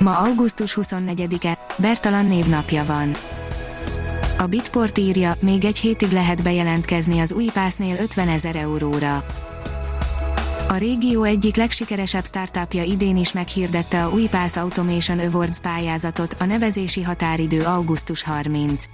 Ma augusztus 24-e, Bertalan névnapja van. A Bitport írja, még egy hétig lehet bejelentkezni az új pásznél 50 ezer euróra. A régió egyik legsikeresebb startupja idén is meghirdette a új Pass Automation Awards pályázatot, a nevezési határidő augusztus 30.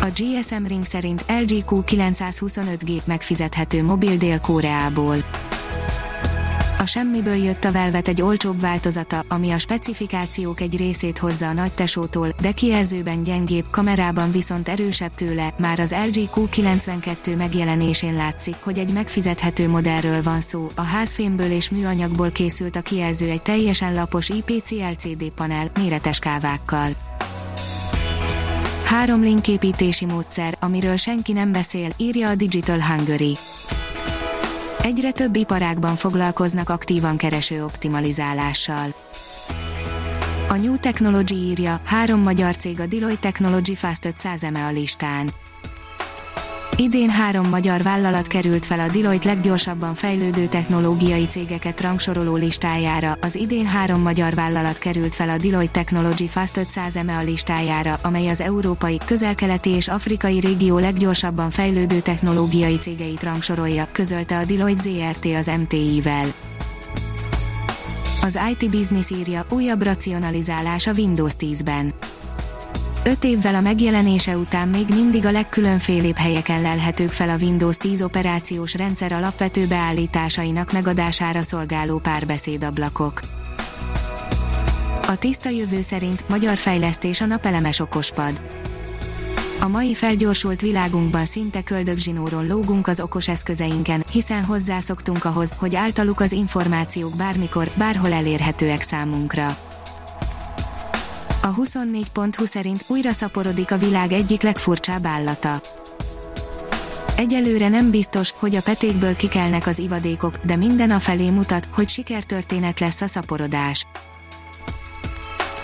A GSM Ring szerint LG Q925G megfizethető mobil Dél-Koreából a semmiből jött a Velvet egy olcsóbb változata, ami a specifikációk egy részét hozza a nagy tesótól, de kijelzőben gyengébb, kamerában viszont erősebb tőle, már az LG Q92 megjelenésén látszik, hogy egy megfizethető modellről van szó, a házfémből és műanyagból készült a kijelző egy teljesen lapos IPC LCD panel, méretes kávákkal. Három linképítési módszer, amiről senki nem beszél, írja a Digital Hungary. Egyre több iparágban foglalkoznak aktívan kereső optimalizálással. A New Technology írja, három magyar cég a Deloitte Technology Fast 500 eme a listán. Idén három magyar vállalat került fel a Deloitte leggyorsabban fejlődő technológiai cégeket rangsoroló listájára, az idén három magyar vállalat került fel a Deloitte Technology Fast 500 EMEA listájára, amely az európai, közelkeleti és afrikai régió leggyorsabban fejlődő technológiai cégeit rangsorolja, közölte a Deloitte ZRT az MTI-vel. Az IT Business írja, újabb racionalizálás a Windows 10-ben Öt évvel a megjelenése után még mindig a legkülönfélébb helyeken lelhetők fel a Windows 10 operációs rendszer alapvető beállításainak megadására szolgáló párbeszédablakok. A tiszta jövő szerint magyar fejlesztés a napelemes okospad. A mai felgyorsult világunkban szinte köldögzsinóron lógunk az okos eszközeinken, hiszen hozzászoktunk ahhoz, hogy általuk az információk bármikor, bárhol elérhetőek számunkra a 24.20 szerint újra szaporodik a világ egyik legfurcsább állata. Egyelőre nem biztos, hogy a petékből kikelnek az ivadékok, de minden a felé mutat, hogy sikertörténet lesz a szaporodás.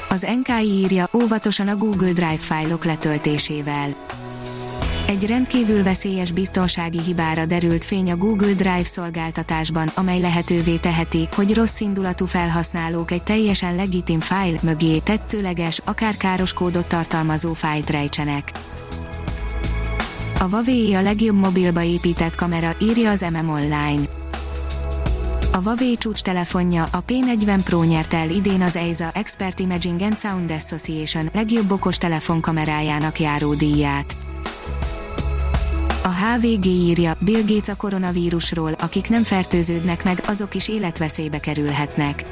Az NKI írja óvatosan a Google Drive fájlok letöltésével egy rendkívül veszélyes biztonsági hibára derült fény a Google Drive szolgáltatásban, amely lehetővé teheti, hogy rossz indulatú felhasználók egy teljesen legitim fájl mögé tetszőleges, akár káros kódot tartalmazó fájlt rejtsenek. A Huawei a legjobb mobilba épített kamera, írja az MM Online. A Huawei csúcs telefonja, a P40 Pro nyert el idén az EISA Expert Imaging and Sound Association legjobb okos telefonkamerájának járó díját. A HVG írja, Bill Gates a koronavírusról, akik nem fertőződnek meg, azok is életveszélybe kerülhetnek.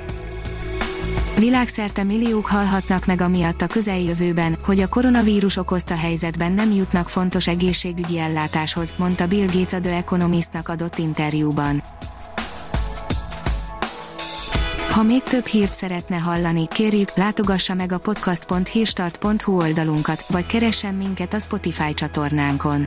Világszerte milliók halhatnak meg amiatt a közeljövőben, hogy a koronavírus okozta helyzetben nem jutnak fontos egészségügyi ellátáshoz, mondta Bill Gates a The Economistnak adott interjúban. Ha még több hírt szeretne hallani, kérjük, látogassa meg a podcast.hírstart.hu oldalunkat, vagy keressen minket a Spotify csatornánkon